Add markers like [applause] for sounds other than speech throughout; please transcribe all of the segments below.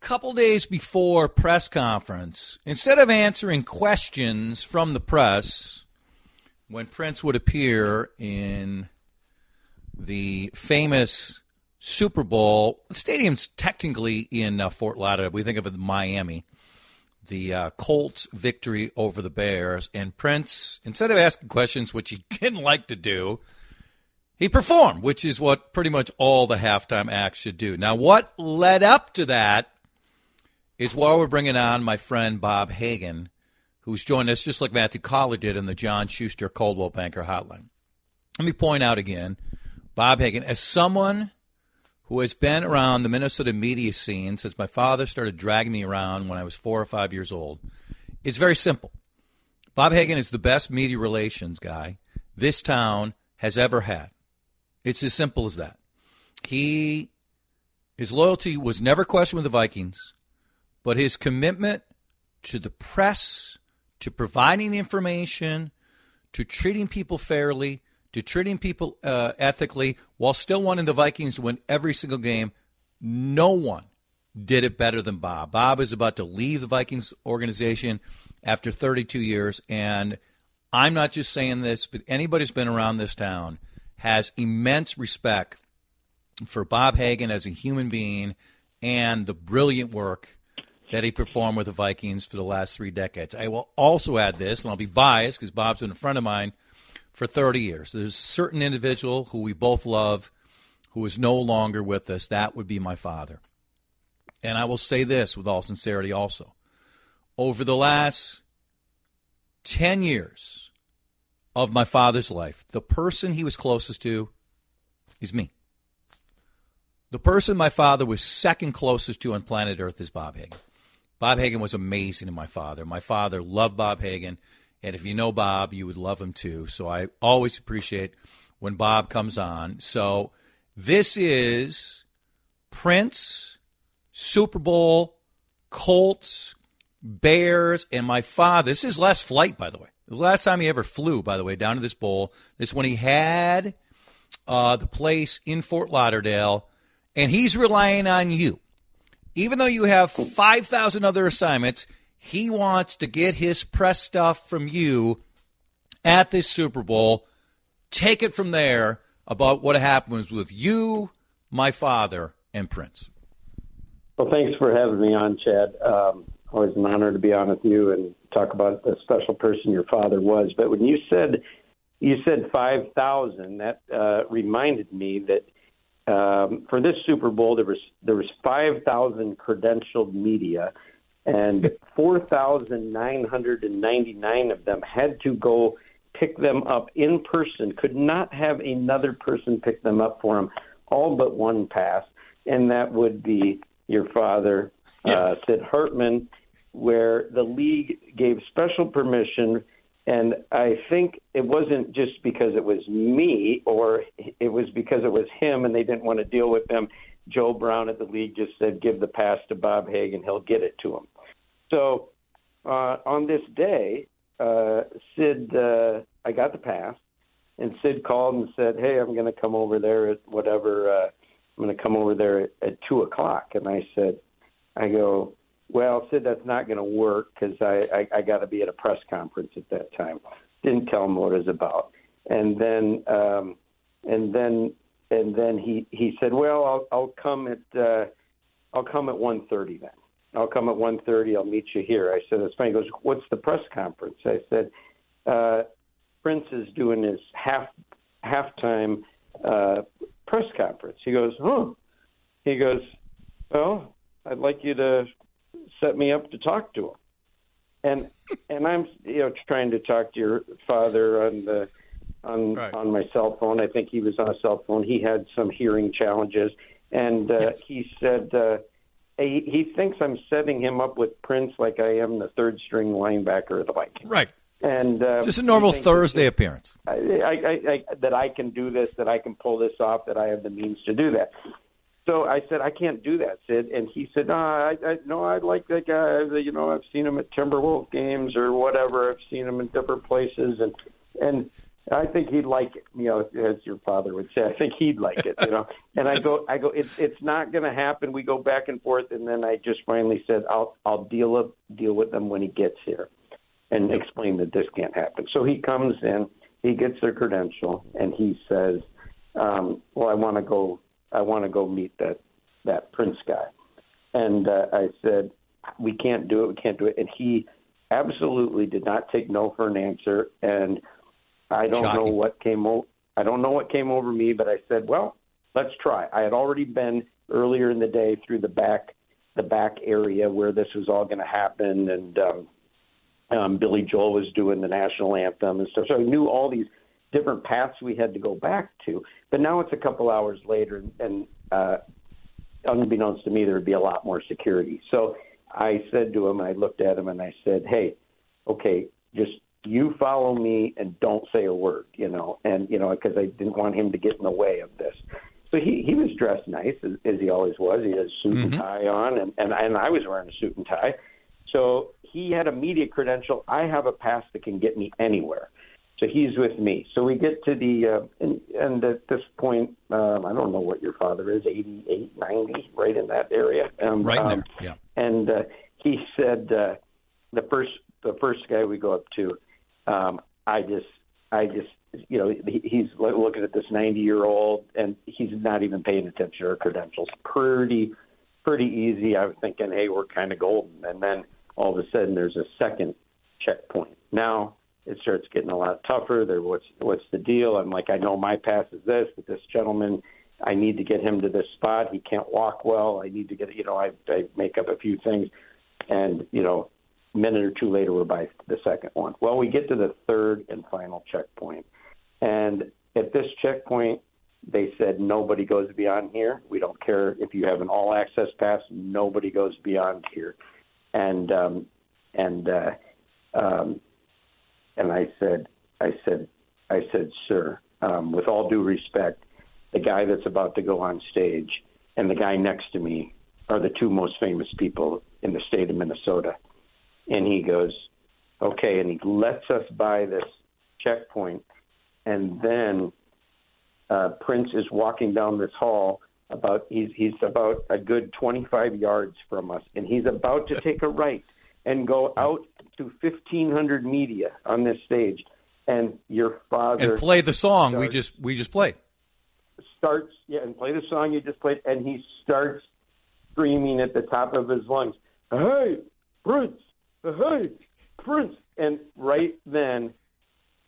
couple days before press conference. Instead of answering questions from the press, when Prince would appear in the famous Super Bowl. The stadium's technically in uh, Fort Lauderdale. We think of it as Miami. The uh, Colts' victory over the Bears. And Prince, instead of asking questions, which he [laughs] didn't like to do, he performed, which is what pretty much all the halftime acts should do. Now, what led up to that is why we're bringing on my friend Bob Hagan, who's joined us just like Matthew Coller did in the John Schuster Coldwell Banker Hotline. Let me point out again Bob Hagan, as someone who has been around the Minnesota media scene since my father started dragging me around when I was four or five years old, it's very simple. Bob Hagan is the best media relations guy this town has ever had. It's as simple as that. He his loyalty was never questioned with the Vikings, but his commitment to the press, to providing the information, to treating people fairly, to treating people uh, ethically while still wanting the Vikings to win every single game. No one did it better than Bob. Bob is about to leave the Vikings organization after 32 years, and I'm not just saying this, but anybody who's been around this town has immense respect for Bob Hagan as a human being and the brilliant work that he performed with the Vikings for the last three decades. I will also add this, and I'll be biased because Bob's been a friend of mine for 30 years. There's a certain individual who we both love who is no longer with us. That would be my father. And I will say this with all sincerity also. Over the last 10 years of my father's life, the person he was closest to is me. The person my father was second closest to on planet Earth is Bob Hagan. Bob Hagan was amazing to my father. My father loved Bob Hagan. And if you know Bob, you would love him too. So I always appreciate when Bob comes on. So this is Prince, Super Bowl, Colts, Bears, and my father. This is his last flight, by the way. The last time he ever flew, by the way, down to this bowl. This is when he had uh, the place in Fort Lauderdale, and he's relying on you. Even though you have 5,000 other assignments, he wants to get his press stuff from you at this Super Bowl. Take it from there about what happens with you, my father, and Prince. Well, thanks for having me on, Chad. Um, always an honor to be on with you and talk about the special person your father was. But when you said you said five thousand, that uh, reminded me that um, for this Super Bowl there was there was five thousand credentialed media and [laughs] 4,999 of them had to go pick them up in person, could not have another person pick them up for them, all but one pass, and that would be your father, uh, yes. uh, Sid Hartman, where the league gave special permission. And I think it wasn't just because it was me or it was because it was him and they didn't want to deal with him. Joe Browne at the league just said, give the pass to Bob Hagan. He'll get it to him. So uh, on this day, uh, Sid, uh, I got the pass, and Sid called and said, "Hey, I'm going to come over there at whatever. Uh, I'm going to come over there at, at two o'clock." And I said, "I go, well, Sid, that's not going to work because I, I, I got to be at a press conference at that time. Didn't tell him what it was about. And then, um, and then, and then he, he said, well, I'll, I'll come at, uh, I'll come at 1.30 then. I'll come at 1.30. I'll meet you here. I said, that's fine. He goes, what's the press conference? I said, uh, Prince is doing his half, halftime, uh, press conference. He goes, huh. He goes, well, I'd like you to set me up to talk to him. And and I'm you know trying to talk to your father on the on Right. on my cell phone. I think he was on a cell phone. He had some hearing challenges, and uh, Yes. he said uh, he, he thinks I'm setting him up with Prince like I am the third string linebacker of the Vikings. Right. And uh, Just a normal Thursday appearance. I, I, I, I, that I can do this, that I can pull this off, that I have the means to do that. So I said, I can't do that, Sid. And he said, No, I, I no, I like that guy. You know, I've seen him at Timberwolf games or whatever. I've seen him in different places, and and I think he'd like it. You know, as your father would say, I think he'd like it. You know, [laughs] and I go, I go, it's it's not going to happen. We go back and forth, and then I just finally said, I'll I'll deal with deal with them when he gets here and explain that this can't happen. So he comes in, he gets their credential, and he says, um, "Well, I want to go. I want to go meet that that Prince guy." And uh, I said, "We can't do it. We can't do it." And he absolutely did not take no for an answer. And I don't know what came. O- I don't know what came over me, but I said, "Well, let's try." I had already been earlier in the day through the back the back area where this was all going to happen, and um, um, Billy Joel was doing the national anthem and stuff. So I knew all these different paths we had to go back to. But now it's a couple hours later, and, and uh, unbeknownst to me, there would be a lot more security. So I said to him, I looked at him, and I said, "Hey, okay, just you follow me and don't say a word, you know." And you know, because I didn't want him to get in the way of this. So he he was dressed nice as, as he always was. He had a suit and tie on, and and and I was wearing a suit and tie. So he had a media credential. I have a pass that can get me anywhere. So he's with me. So we get to the, uh, and, and at this point, um, I don't know what your father is, 88, 90, right in that area. Um, Right there, um, yeah. And uh, he said, uh, the first, the first guy we go up to, um, I just, I just, you know, he, he's lo- looking at this 90 year old and he's not even paying attention to our credentials. Pretty, pretty easy. I was thinking, hey, we're kind of golden. And then all of a sudden there's a second checkpoint. Now it starts getting a lot tougher. There, what's what's the deal? I'm like, I know my pass is this, but this gentleman, I need to get him to this spot. He can't walk well. I need to get, you know, I, I make up a few things, and you know, a minute or two later, we're by the second one. Well, we get to the third and final checkpoint, and at this checkpoint, they said nobody goes beyond here. We don't care if you have an all access pass. Nobody goes beyond here, and um, and uh, um, and I said, I said, I said, sir, um, with all due respect, the guy that's about to go on stage and the guy next to me are the two most famous people in the state of Minnesota. And he goes, okay, and he lets us by this checkpoint, and then uh, Prince is walking down this hall. About he's he's about a good 25 yards from us, and he's about to take a right and go out to 1500 media on this stage. And your father And play the song we just we just played. starts yeah, and play the song you just played, and he starts screaming at the top of his lungs, "Hey, Prince! Hey, Prince!" And right then,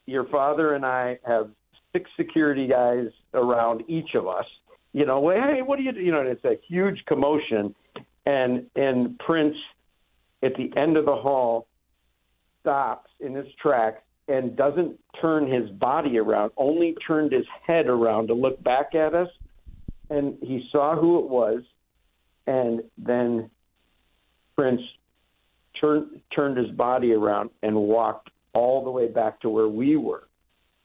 your father and I have six security guys around each of us. You know, hey, what do you do? You know, and it's a huge commotion, and and Prince at the end of the hall stops in his tracks and doesn't turn his body around, only turned his head around to look back at us. And he saw who it was. And then Prince turned, turned his body around and walked all the way back to where we were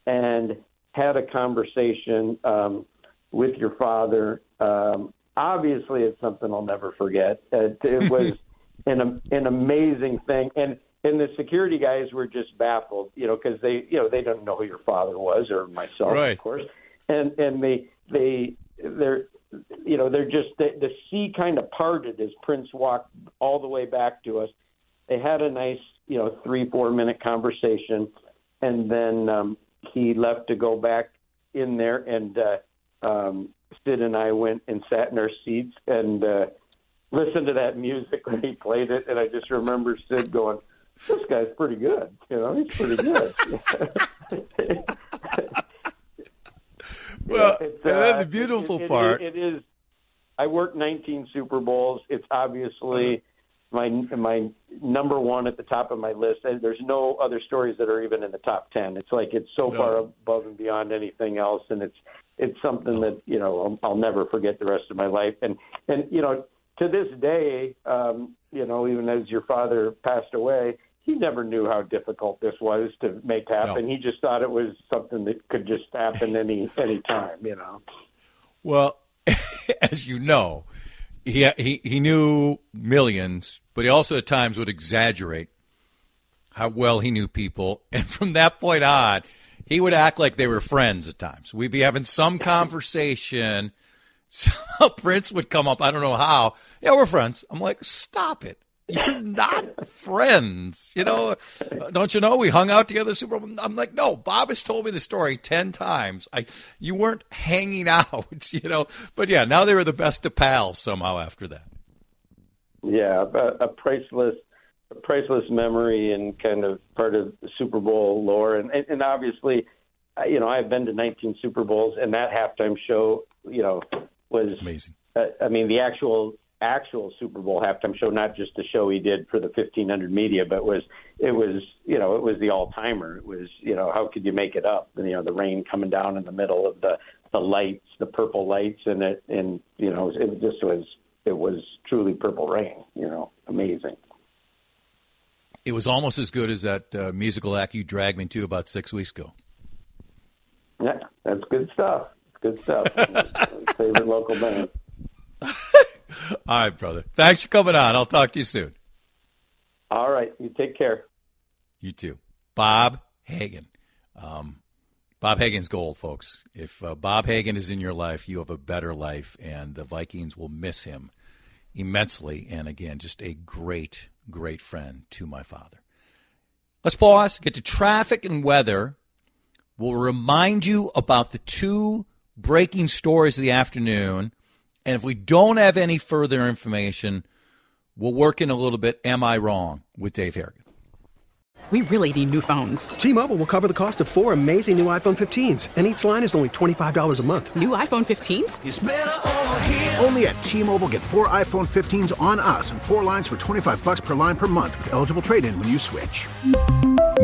and had a conversation um, with your father. Um, obviously, it's something I'll never forget. It, it was an, an amazing thing. And and the security guys were just baffled, you know, because they, you know, they don't know who your father was or myself, Right. of course, and and they they they're you know, they're just the, the sea kind of parted as Prince walked all the way back to us. They had a nice, you know, three four minute conversation, and then um, he left to go back in there, and uh, um, Sid and I went and sat in our seats and uh, listened to that music when he played it, and I just remember Sid going, "This guy's pretty good, you know, he's pretty good." well, [laughs] then uh, the beautiful it- it- part. it is. I worked 19 Super Bowls. It's obviously my my number one at the top of my list. And there's no other stories that are even in the top 10. It's like it's so No. far above and beyond anything else, and it's it's something that you know I'll, I'll never forget the rest of my life. And and you know to this day, um, you know even as your father passed away. He never knew how difficult this was to make happen. No. He just thought it was something that could just happen any [laughs] any time, you know. Well, [laughs] as you know, he, he he knew millions, but he also at times would exaggerate how well he knew people, [laughs] and from that point on, he would act like they were friends at times. We'd be having some conversation. Prince would come up. I don't know how. Yeah, we're friends. I'm like, stop it. You're [laughs] not friends. You know, don't you know we hung out together Super Bowl? I'm like, no, Bob has told me the story 10 times. I you weren't hanging [laughs] out, you know. But yeah, now they were the best of pals somehow after that. Yeah, a, a priceless, a priceless memory and kind of part of the Super Bowl lore. And and, and obviously, uh, you know, I've been to 19 Super Bowls, and that halftime show, you know, was Amazing. Uh, I mean, the actual actual Super Bowl halftime show, not just the show he did for the 1500 media, but was it was you know it was the all timer. It was you know how could you make it up? And, you know the rain coming down in the middle of the the lights, the purple lights, and it and you know it just was it was truly purple rain. You know, amazing. It was almost as good as that uh, musical act you dragged me to about six weeks ago. Yeah, that's good stuff. It's good stuff. [laughs] Favorite local band. [laughs] All right, brother. Thanks for coming on. I'll talk to you soon. All right, you take care. You too. Bob Hagan. Um, Bob Hagan's gold, folks. If uh, Bob Hagan is in your life, you have a better life, and the Vikings will miss him immensely. And again, just a great, great friend to my father. Let's pause, get to traffic and weather. We'll remind you about the two breaking stories of the afternoon. And if we don't have any further information, we'll work in a little bit. Am I wrong with Dave Harrigan? We really need new phones. T-Mobile will cover the cost of four amazing new iPhone 15s, and each line is only $25 a month. New iPhone 15s? Only at T-Mobile get four iPhone 15s on us and four lines for 25 bucks per line per month with eligible trade-in when you switch.